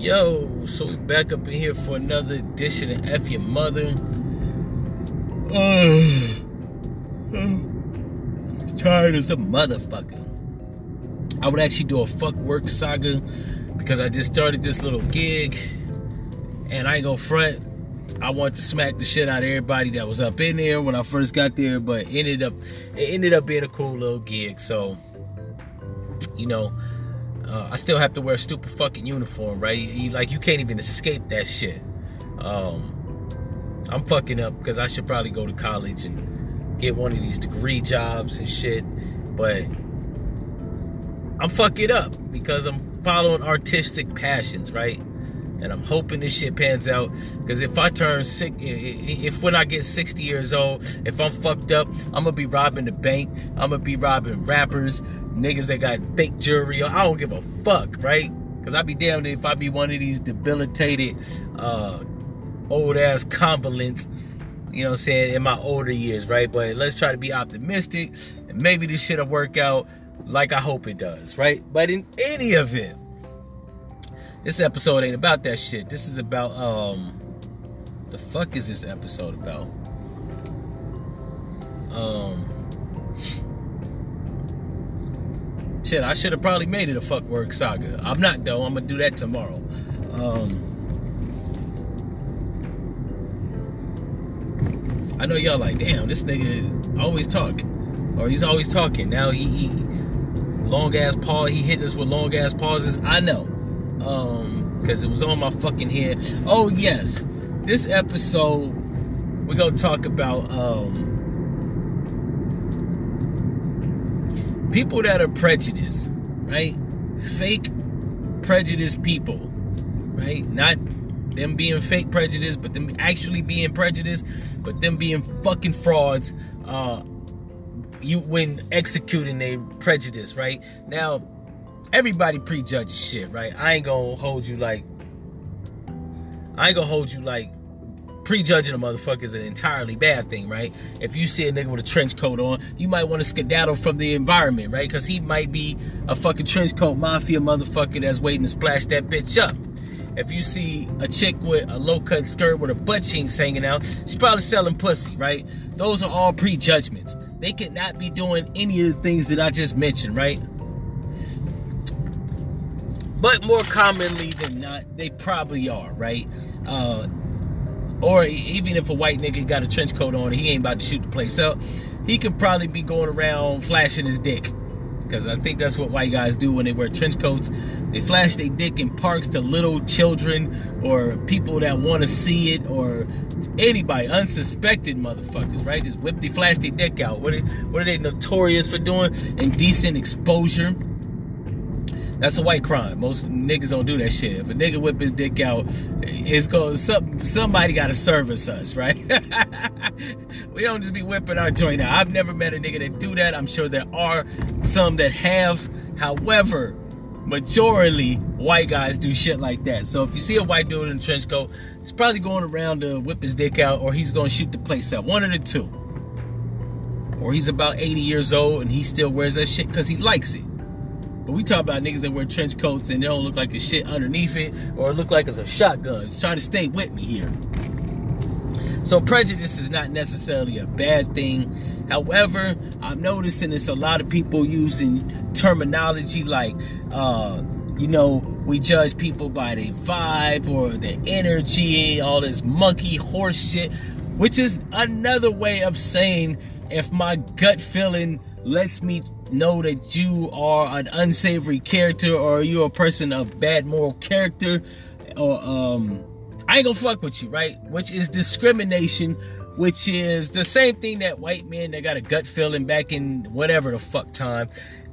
Yo, so we back up in here for another edition of F Your Mother. Tired as a motherfucker. I would actually do a fuck work saga because I just started this little gig and I ain't gonna front. I want to smack the shit out of everybody that was up in there when I first got there, but ended up it ended up being a cool little gig. So, you know, uh, I still have to wear a stupid fucking uniform, right? You, like you can't even escape that shit. Um, I'm fucking up because I should probably go to college and get one of these degree jobs and shit, but I'm fucking up because I'm following artistic passions, right? And I'm hoping this shit pans out. Because if I turn sick, if when I get 60 years old, if I'm fucked up, I'm gonna be robbing the bank. I'm gonna be robbing rappers, niggas that got fake jewelry. I don't give a fuck, right? Because I'd be damned if I be one of these debilitated, uh, old ass convalescents, you know what I'm saying, in my older years, right? But let's try to be optimistic and maybe this shit'll work out like I hope it does, right? But in any event, this episode ain't about that shit. This is about um the fuck is this episode about? Um Shit, I should have probably made it a fuck work saga. I'm not though. I'm gonna do that tomorrow. Um I know y'all like, damn, this nigga always talk. Or he's always talking. Now he, he long ass pause, he hit us with long ass pauses. I know um because it was on my fucking head. Oh yes. This episode we're gonna talk about um people that are prejudiced right? Fake prejudiced people right? Not them being fake prejudiced but them actually being prejudiced but them being fucking frauds uh you when executing a prejudice right? Now everybody prejudges shit, right? I ain't gonna hold you like I ain't gonna hold you like prejudging a motherfucker is an entirely bad thing, right? If you see a nigga with a trench coat on, you might want to skedaddle from the environment, right? Because he might be a fucking trench coat mafia motherfucker that's waiting to splash that bitch up. If you see a chick with a low cut skirt with her butt cheeks hanging out, she's probably selling pussy, right? Those are all prejudgments. They could not be doing any of the things that I just mentioned, right? But more commonly than not, they probably are, right? Uh, or even if a white nigga got a trench coat on, he ain't about to shoot the place up. He could probably be going around flashing his dick. Because I think that's what white guys do when they wear trench coats. They flash their dick in parks to little children or people that want to see it or anybody, unsuspected motherfuckers, right? Just whip, they flash their dick out. What are, what are they notorious for doing? Indecent exposure that's a white crime. Most niggas don't do that shit. If a nigga whip his dick out, it's going some, somebody got to service us, right? we don't just be whipping our joint out. I've never met a nigga that do that. I'm sure there are some that have. However, majority white guys do shit like that. So if you see a white dude in a trench coat, he's probably going around to whip his dick out, or he's to shoot the place out. One of the two. Or he's about 80 years old and he still wears that shit because he likes it. But we talk about niggas that wear trench coats and they don't look like a shit underneath it or look like it's a shotgun. Try to stay with me here. So prejudice is not necessarily a bad thing. However, I'm noticing it's a lot of people using terminology like, uh, you know, we judge people by their vibe or their energy, all this monkey horse shit, which is another way of saying if my gut feeling lets me know that you are an unsavory character or you're a person of bad moral character or um I ain't gonna fuck with you, right? Which is discrimination, which is the same thing that white men that got a gut feeling back in whatever the fuck time.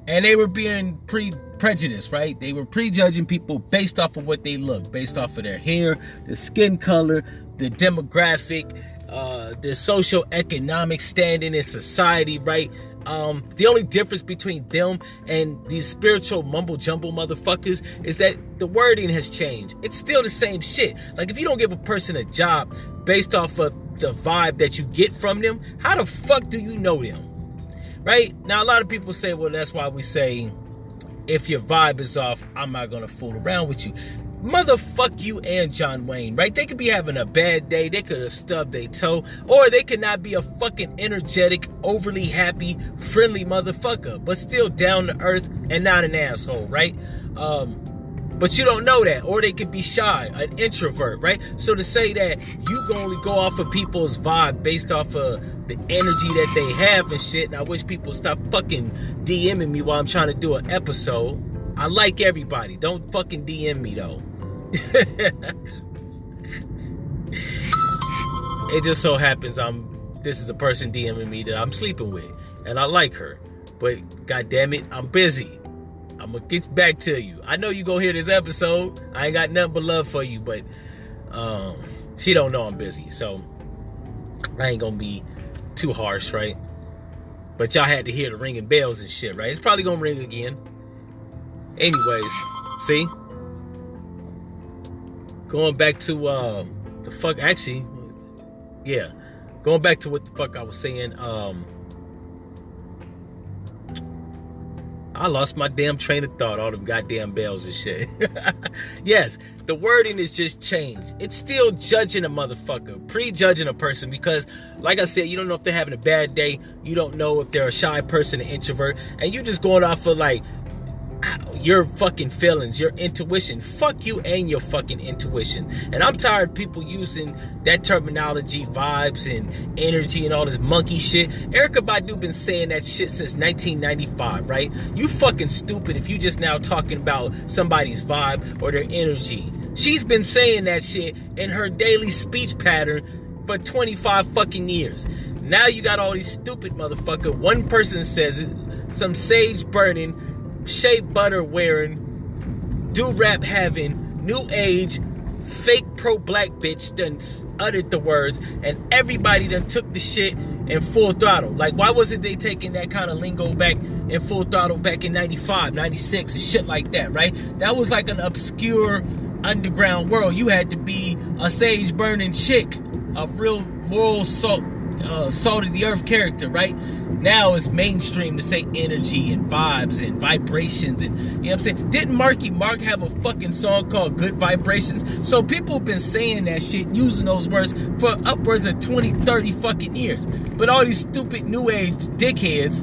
And they were being pre prejudiced, right? They were prejudging people based off of what they look, based off of their hair, the skin color, the demographic, uh, the social economic standing in society, right? Um, the only difference between them and these spiritual mumble jumble motherfuckers is that the wording has changed. It's still the same shit. Like if you don't give a person a job based off of the vibe that you get from them, how the fuck do you know them? Right? Now a lot of people say, well, that's why we say if your vibe is off, I'm not gonna fool around with you. Motherfuck you and John Wayne, right? They could be having a bad day, they could have stubbed their toe, or they could not be a fucking energetic, overly happy, friendly motherfucker, but still down to earth and not an asshole, right? Um, but you don't know that, or they could be shy, an introvert, right? So to say that you can only go off of people's vibe based off of the energy that they have and shit, and I wish people stop fucking DMing me while I'm trying to do an episode. I like everybody. Don't fucking DM me though. it just so happens I'm this is a person DMing me that I'm sleeping with, and I like her. But god damn it, I'm busy. I'm gonna get back to you. I know you go hear this episode. I ain't got nothing but love for you, but um, she don't know I'm busy, so I ain't gonna be too harsh, right? But y'all had to hear the ringing bells and shit, right? It's probably gonna ring again. Anyways, see, going back to um, the fuck. Actually, yeah, going back to what the fuck I was saying. Um, I lost my damn train of thought, all them goddamn bells and shit. yes, the wording is just changed. It's still judging a motherfucker, prejudging a person because, like I said, you don't know if they're having a bad day. You don't know if they're a shy person, an introvert, and you're just going off of like your fucking feelings, your intuition. Fuck you and your fucking intuition. And I'm tired of people using that terminology, vibes and energy and all this monkey shit. Erykah Badu been saying that shit since 1995, right? You fucking stupid if you just now talking about somebody's vibe or their energy. She's been saying that shit in her daily speech pattern for 25 fucking years. Now you got all these stupid motherfucker. One person says it, some sage burning shea butter wearing, do rap having, new age, fake pro black bitch done uttered the words, and everybody done took the shit in full throttle. Like, why wasn't they taking that kind of lingo back in full throttle back in 95, 96, and shit like that, right? That was like an obscure underground world. You had to be a sage burning chick, a real moral salt, uh, salt of the earth character, right? Now it's mainstream to say energy and vibes and vibrations and you know what I'm saying? Didn't Marky Mark have a fucking song called Good Vibrations? So people have been saying that shit and using those words for upwards of 20, 30 fucking years. But all these stupid new age dickheads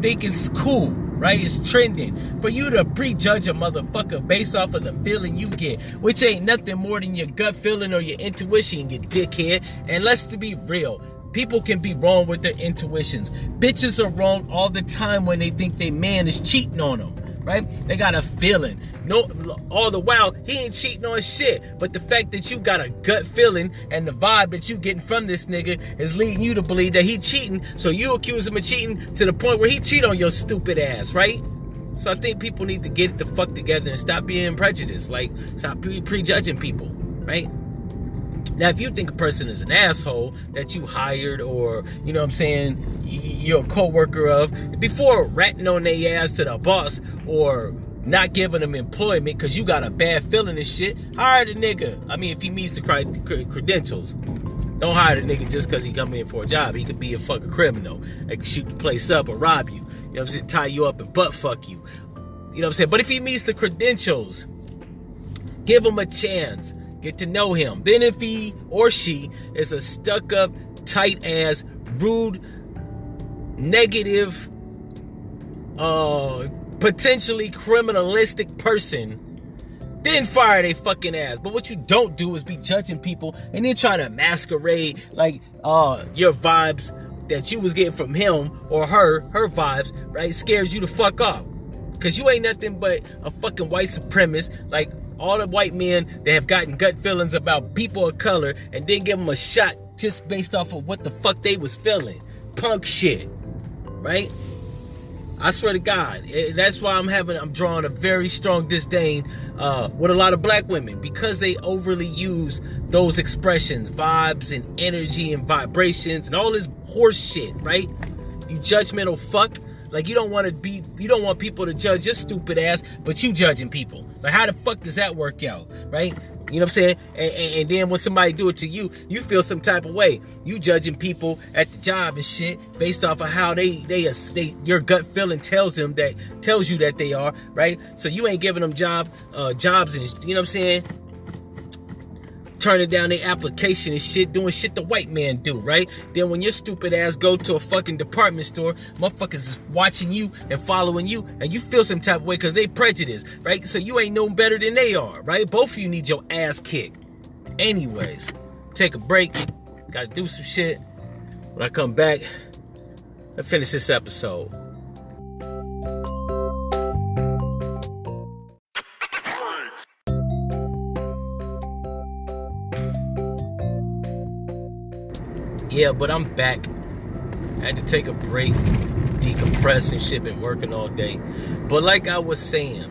think it's cool right? It's trending. For you to prejudge a motherfucker based off of the feeling you get, which ain't nothing more than your gut feeling or your intuition, you dickhead. And let's to be real, People can be wrong with their intuitions. Bitches are wrong all the time when they think their man is cheating on them, right? They got a feeling. No, all the while he ain't cheating on shit. But the fact that you got a gut feeling and the vibe that you getting from this nigga is leading you to believe that he cheating. So you accuse him of cheating to the point where he cheat on your stupid ass, right? So I think people need to get the fuck together and stop being prejudiced. Like stop prejudging people, right? Now, if you think a person is an asshole that you hired or, you know what I'm saying, you're a co-worker of, before ratting on their ass to the boss or not giving them employment because you got a bad feeling and shit, hire the nigga. I mean, if he meets the credentials. Don't hire the nigga just because he come in for a job. He could be a fucking criminal. They could shoot the place up or rob you. You know what I'm saying? Tie you up and butt fuck you. You know what I'm saying? But if he meets the credentials, give him a chance. Get to know him. Then, if he or she is a stuck up, tight ass, rude, negative, uh, potentially criminalistic person, then fire they fucking ass. But what you don't do is be judging people and then trying to masquerade like uh your vibes that you was getting from him or her, her vibes, right, scares you to fuck off. Cause you ain't nothing but a fucking white supremacist, like all the white men that have gotten gut feelings about people of color and then give them a shot just based off of what the fuck they was feeling. Punk shit. Right? I swear to God, eh, that's why I'm having, I'm drawing a very strong disdain uh, with a lot of black women because they overly use those expressions, vibes and energy and vibrations and all this horse shit, right? You judgmental fuck. Like you don't want to be, you don't want people to judge your stupid ass, but you judging people. Like how the fuck does that work out, right? You know what I'm saying? And, and, and, then when somebody do it to you, you feel some type of way. You judging people at the job and shit based off of how they they they your gut feeling tells them that tells you that they are right. So you ain't giving them job uh, jobs and you know what I'm saying turning down their application and shit, doing shit the white man do, right? Then when your stupid ass go to a fucking department store, motherfuckers is watching you and following you, and you feel some type of way because they prejudice, right? So you ain't no better than they are, right? Both of you need your ass kicked. Anyways, take a break. Gotta do some shit. When I come back, I finish this episode. Yeah, but I'm back. I had to take a break, decompress and shit, been working all day. But like I was saying,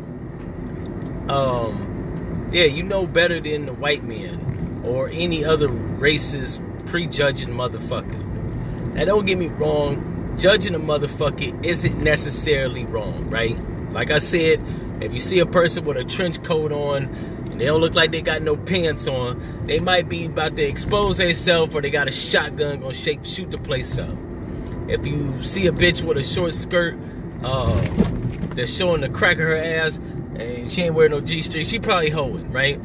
um, yeah, you know better than the white man or any other racist, prejudging motherfucker. Now don't get me wrong, judging a motherfucker isn't necessarily wrong, right? Like I said, if you see a person with a trench coat on they don't look like they got no pants on. They might be about to expose themselves or they got a shotgun gonna shake, shoot the place up. If you see a bitch with a short skirt uh, that's showing the crack of her ass and she ain't wearing no G-string, she probably hoeing, right?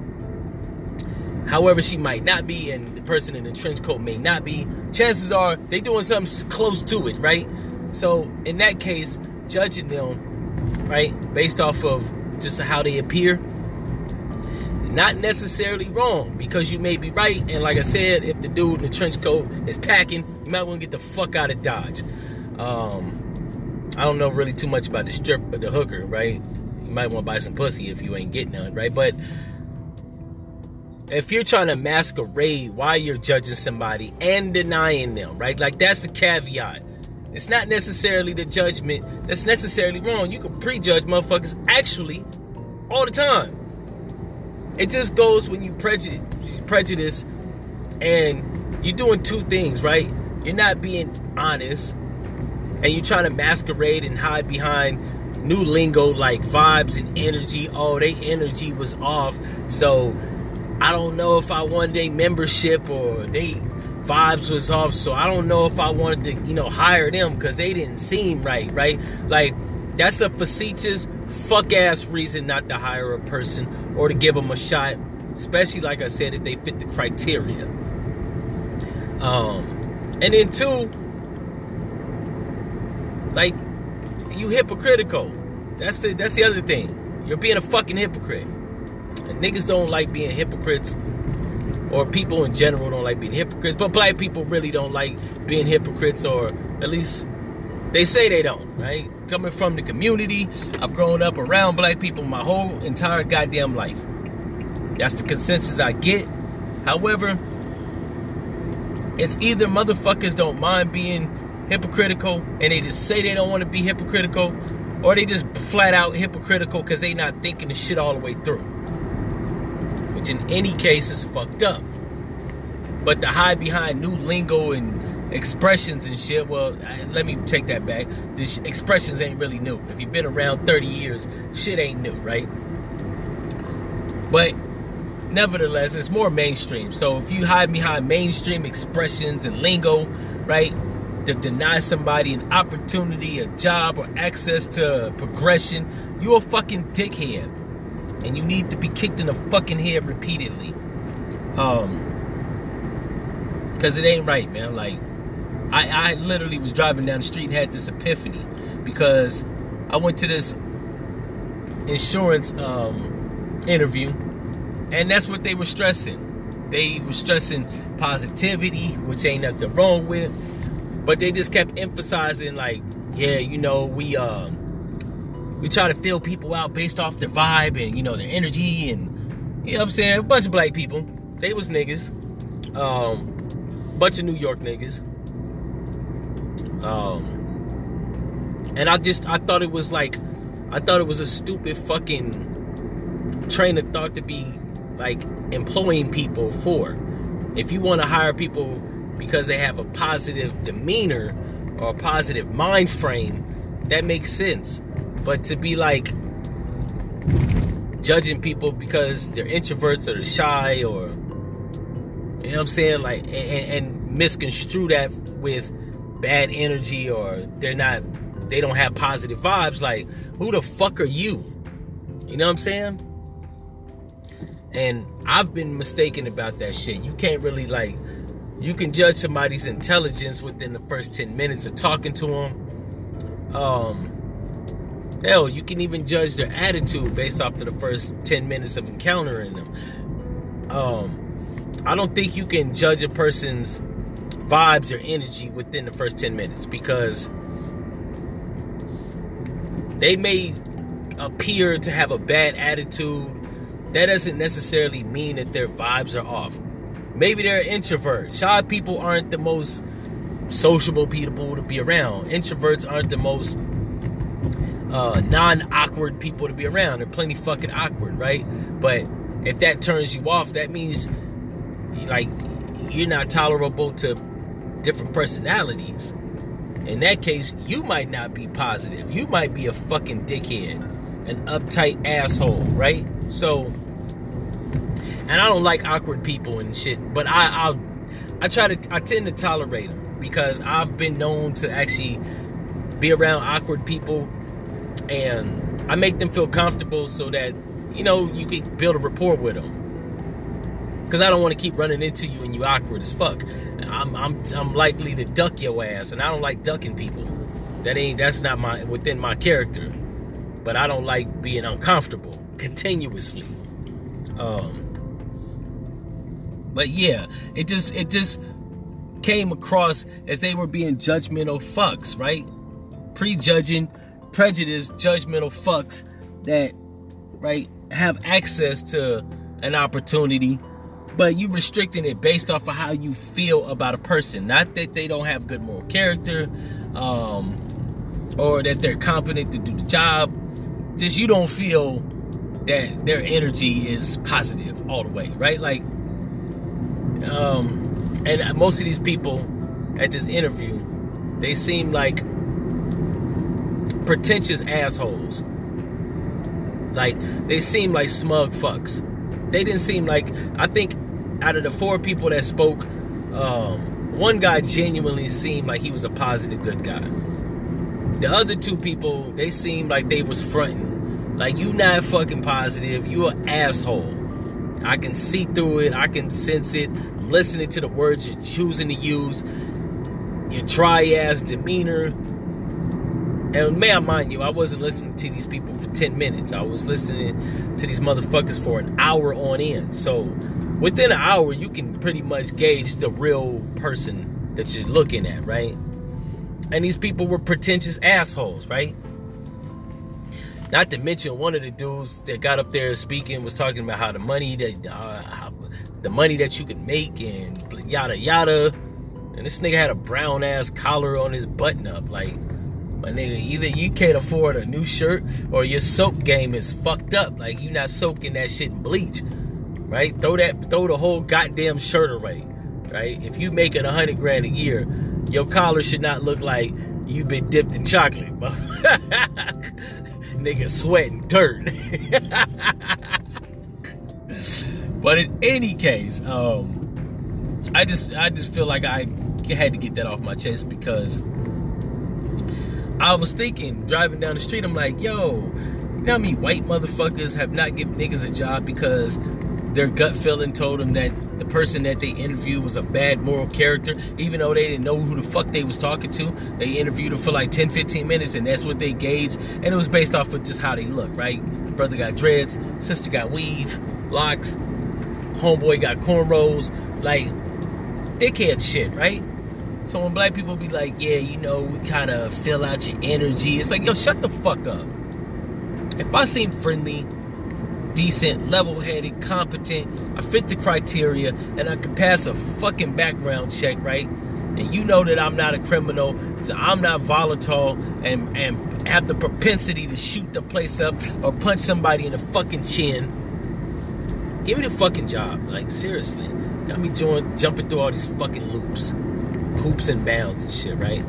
However, she might not be, and the person in the trench coat may not be. Chances are they doing something close to it, right? So in that case, judging them, right, based off of just how they appear, not necessarily wrong because you may be right. And like I said, if the dude in the trench coat is packing, you might want to get the fuck out of Dodge. Um, I don't know really too much about the strip, the hooker, right? You might want to buy some pussy if you ain't getting none, right? But if you're trying to masquerade why you're judging somebody and denying them, right? Like that's the caveat. It's not necessarily the judgment that's necessarily wrong. You can prejudge motherfuckers actually all the time. It just goes when you prejudice, prejudice and you're doing two things, right? You're not being honest and you're trying to masquerade and hide behind new lingo like vibes and energy. Oh, they energy was off. So I don't know if I wanted a membership or they vibes was off. So I don't know if I wanted to, you know, hire them because they didn't seem right, right? Like that's a facetious fuck ass reason not to hire a person or to give them a shot, especially like I said, if they fit the criteria. Um, and then two, like you hypocritical. That's the that's the other thing. You're being a fucking hypocrite. And niggas don't like being hypocrites, or people in general don't like being hypocrites. But black people really don't like being hypocrites, or at least they say they don't, right? Coming from the community, I've grown up around black people my whole entire goddamn life. That's the consensus I get. However, it's either motherfuckers don't mind being hypocritical and they just say they don't want to be hypocritical, or they just flat out hypocritical because they not thinking the shit all the way through. Which in any case is fucked up. But to hide behind new lingo and expressions and shit. Well, let me take that back. The expressions ain't really new. If you've been around 30 years, shit ain't new, right? But nevertheless, it's more mainstream. So if you hide behind mainstream expressions and lingo, right, to deny somebody an opportunity, a job, or access to progression, you're a fucking dickhead. And you need to be kicked in the fucking head repeatedly. Um, because it ain't right, man. Like, I, I literally was driving down the street and had this epiphany because I went to this insurance um, interview, and that's what they were stressing. They were stressing positivity, which ain't nothing wrong with, but they just kept emphasizing like, yeah, you know, we um we try to fill people out based off their vibe and you know their energy and you know what I'm saying. A bunch of black people, they was niggas, um, bunch of New York niggas um, and I just I thought it was like I thought it was a stupid fucking train of thought to be like employing people for. If you want to hire people because they have a positive demeanor or a positive mind frame, that makes sense. But to be like judging people because they're introverts or they're shy or you know what I'm saying like and, and misconstrue that with bad energy or they're not they don't have positive vibes like who the fuck are you? You know what I'm saying? And I've been mistaken about that shit. You can't really like you can judge somebody's intelligence within the first 10 minutes of talking to them um Hell, you can even judge their attitude based off of the first 10 minutes of encountering them. Um, I don't think you can judge a person's vibes or energy within the first 10 minutes because they may appear to have a bad attitude. That doesn't necessarily mean that their vibes are off. Maybe they're an introvert. Shy people aren't the most sociable people to be around. Introverts aren't the most uh, non-awkward people to be around. They're plenty fucking awkward, right? But if that turns you off, that means like you're not tolerable to different personalities. In that case, you might not be positive. You might be a fucking dickhead, an uptight asshole, right? So, and I don't like awkward people and shit, but I I'll, I try to I tend to tolerate them because I've been known to actually be around awkward people and I make them feel comfortable so that you know you can build a rapport with them. Cause I don't want to keep running into you and you awkward as fuck. I'm I'm I'm likely to duck your ass, and I don't like ducking people. That ain't that's not my within my character. But I don't like being uncomfortable continuously. Um. But yeah, it just it just came across as they were being judgmental fucks, right? Prejudging prejudiced, judgmental fucks that, right, have access to an opportunity, but you're restricting it based off of how you feel about a person. Not that they don't have good moral character, um, or that they're competent to do the job. Just you don't feel that their energy is positive all the way, right? Like, um, and most of these people at this interview, they seem like pretentious assholes. Like they seem like smug fucks. They didn't seem like I think out of the four people that spoke, um, one guy genuinely seemed like he was a positive good guy. The other two people, they seemed like they was fronting. Like you not fucking positive, you an asshole. I can see through it, I can sense it. I'm listening to the words you're choosing to use. Your dry ass demeanor, and may I mind you, I wasn't listening to these people for 10 minutes. I was listening to these motherfuckers for an hour on end. So within an hour, you can pretty much gauge the real person that you're looking at, right? And these people were pretentious assholes, right? Not to mention one of the dudes that got up there speaking was talking about how the money that uh, the money that you can make and yada yada. And this nigga had a brown ass collar on his button up, like my nigga, either you can't afford a new shirt or your soap game is fucked up. Like you're not soaking that shit in bleach. Right? Throw that throw the whole goddamn shirt away. Right? If you making a hundred grand a year, your collar should not look like you've been dipped in chocolate. But nigga sweating dirt. but in any case, um, I just I just feel like I had to get that off my chest because I was thinking, driving down the street, I'm like, yo, you know how many white motherfuckers have not given niggas a job because their gut feeling told them that the person that they interviewed was a bad moral character, even though they didn't know who the fuck they was talking to. They interviewed him for like 10, 15 minutes, and that's what they gauged. And it was based off of just how they look, right? Brother got dreads, sister got weave, locks, homeboy got cornrows, like dickhead shit, right? So when black people be like, yeah, you know, we kind of fill out your energy, it's like, yo, shut the fuck up. If I seem friendly, decent, level headed, competent, I fit the criteria, and I can pass a fucking background check, right? And you know that I'm not a criminal, so I'm not volatile, and, and have the propensity to shoot the place up or punch somebody in the fucking chin. Give me the fucking job. Like, seriously. Got me join, jumping through all these fucking loops. Hoops and bounds and shit, right?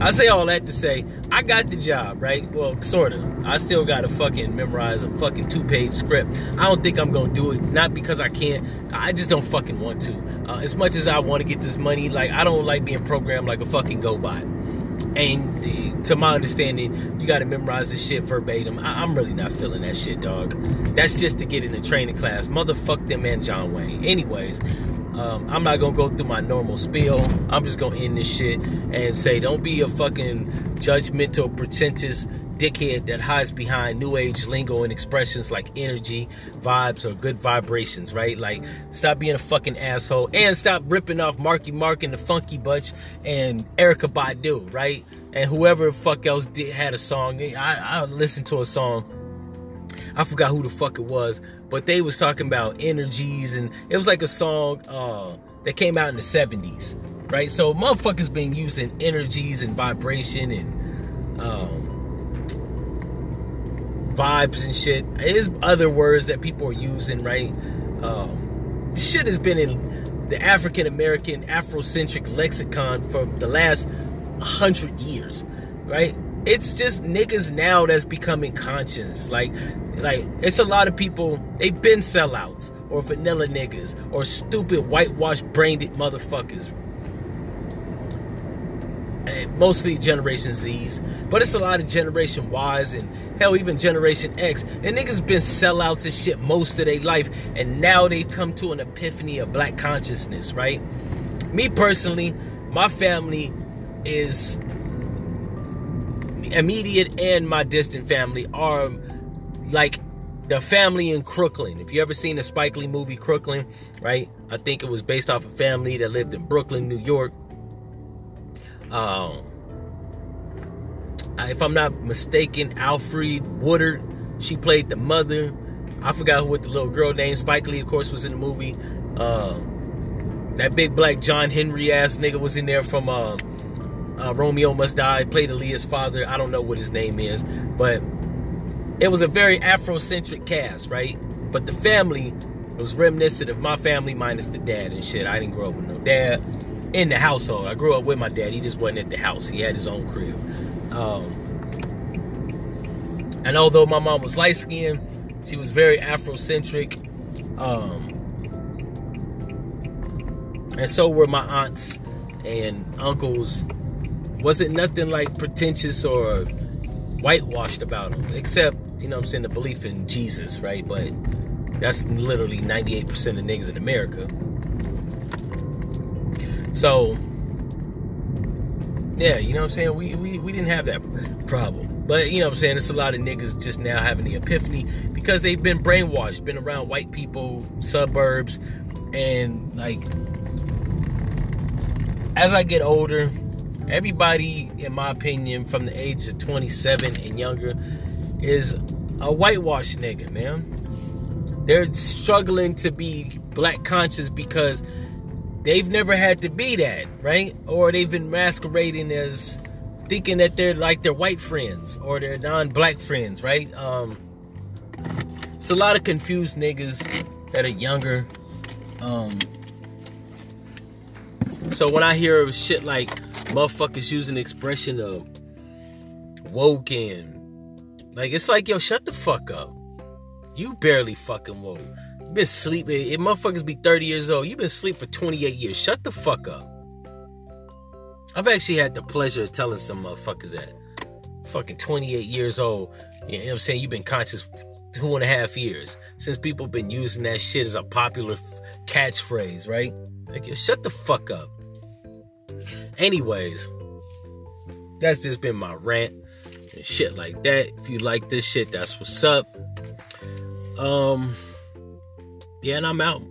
I say all that to say I got the job, right? Well, sort of. I still got to fucking memorize a fucking two page script. I don't think I'm to do it, not because I can't. I just don't fucking want to. Uh, as much as I want to get this money, like, I don't like being programmed like a fucking go bot. And the, to my understanding, you got to memorize the shit verbatim. I, am really not feeling that shit, dog. That's just to get in the training class. Motherfuck them and John Wayne. Anyways, um, I'm not gonna go through my normal spiel. I'm just gonna end this shit and say, don't be a fucking judgmental, pretentious dickhead that hides behind new age lingo and expressions like energy, vibes, or good vibrations, right? Like, stop being a fucking asshole and stop ripping off Marky Mark and the Funky Bunch and Erykah Badu, right? And whoever the fuck else did had a song. I, I listened to a song I forgot who the fuck it was, but they was talking about energies and it was like a song uh, that came out in the 70s, right? So motherfuckers been using energies and vibration and um, vibes and shit. There's other words that people are using, right? Um, shit has been in the African American Afrocentric lexicon for the last hundred years, right? It's just niggas now that's becoming conscious. Like like, it's a lot of people, they've been sellouts or vanilla niggas or stupid whitewashed brained motherfuckers. And mostly Generation Z's, but it's a lot of Generation Y's and hell, even Generation X. And niggas been sellouts and shit most of their life, and now they've come to an epiphany of black consciousness, right? Me personally, my family is immediate and my distant family are like the family in Crooklyn. If you ever seen the Spike Lee movie Crooklyn, right? I think it was based off a family that lived in Brooklyn, New York. Um, if I'm not mistaken, Alfred Woodard, she played the mother. I forgot what the little girl named Spike Lee, of course, was in the movie. Uh, that big black John Henry ass nigga was in there from uh, uh, Romeo Must Die, played Aaliyah's father. I don't know what his name is, but it was a very Afrocentric cast, right? But the family was reminiscent of my family minus the dad and shit. I didn't grow up with no dad in the household. I grew up with my dad. He just wasn't at the house. He had his own crib. Um, and although my mom was light skinned, she was very Afrocentric. Um, and so were my aunts and uncles. Wasn't nothing like pretentious or whitewashed about them, except you know I'm saying, the belief in Jesus, right? But that's literally 98% of niggas in America. So, yeah, you know what I'm saying? We, we, we didn't have that problem. But, you know what I'm saying? It's a lot of niggas just now having the epiphany because they've been brainwashed, been around white people, suburbs, and like, as I get older, everybody, in my opinion, from the age of 27 and younger, is a whitewash nigga, man. They're struggling to be black conscious because they've never had to be that, right? Or they've been masquerading as thinking that they're like their white friends or their non-black friends, right? Um, it's a lot of confused niggas that are younger. Um, so when I hear shit like motherfuckers using the expression of woke and like it's like, yo, shut the fuck up. You barely fucking woke. You been sleeping. If motherfuckers be 30 years old, you been asleep for 28 years. Shut the fuck up. I've actually had the pleasure of telling some motherfuckers that. Fucking 28 years old. You know what I'm saying? You've been conscious two and a half years. Since people been using that shit as a popular f- catchphrase, right? Like, yo, shut the fuck up. Anyways, that's just been my rant and shit like that. If you like this shit, that's what's up. Um, yeah, and I'm out.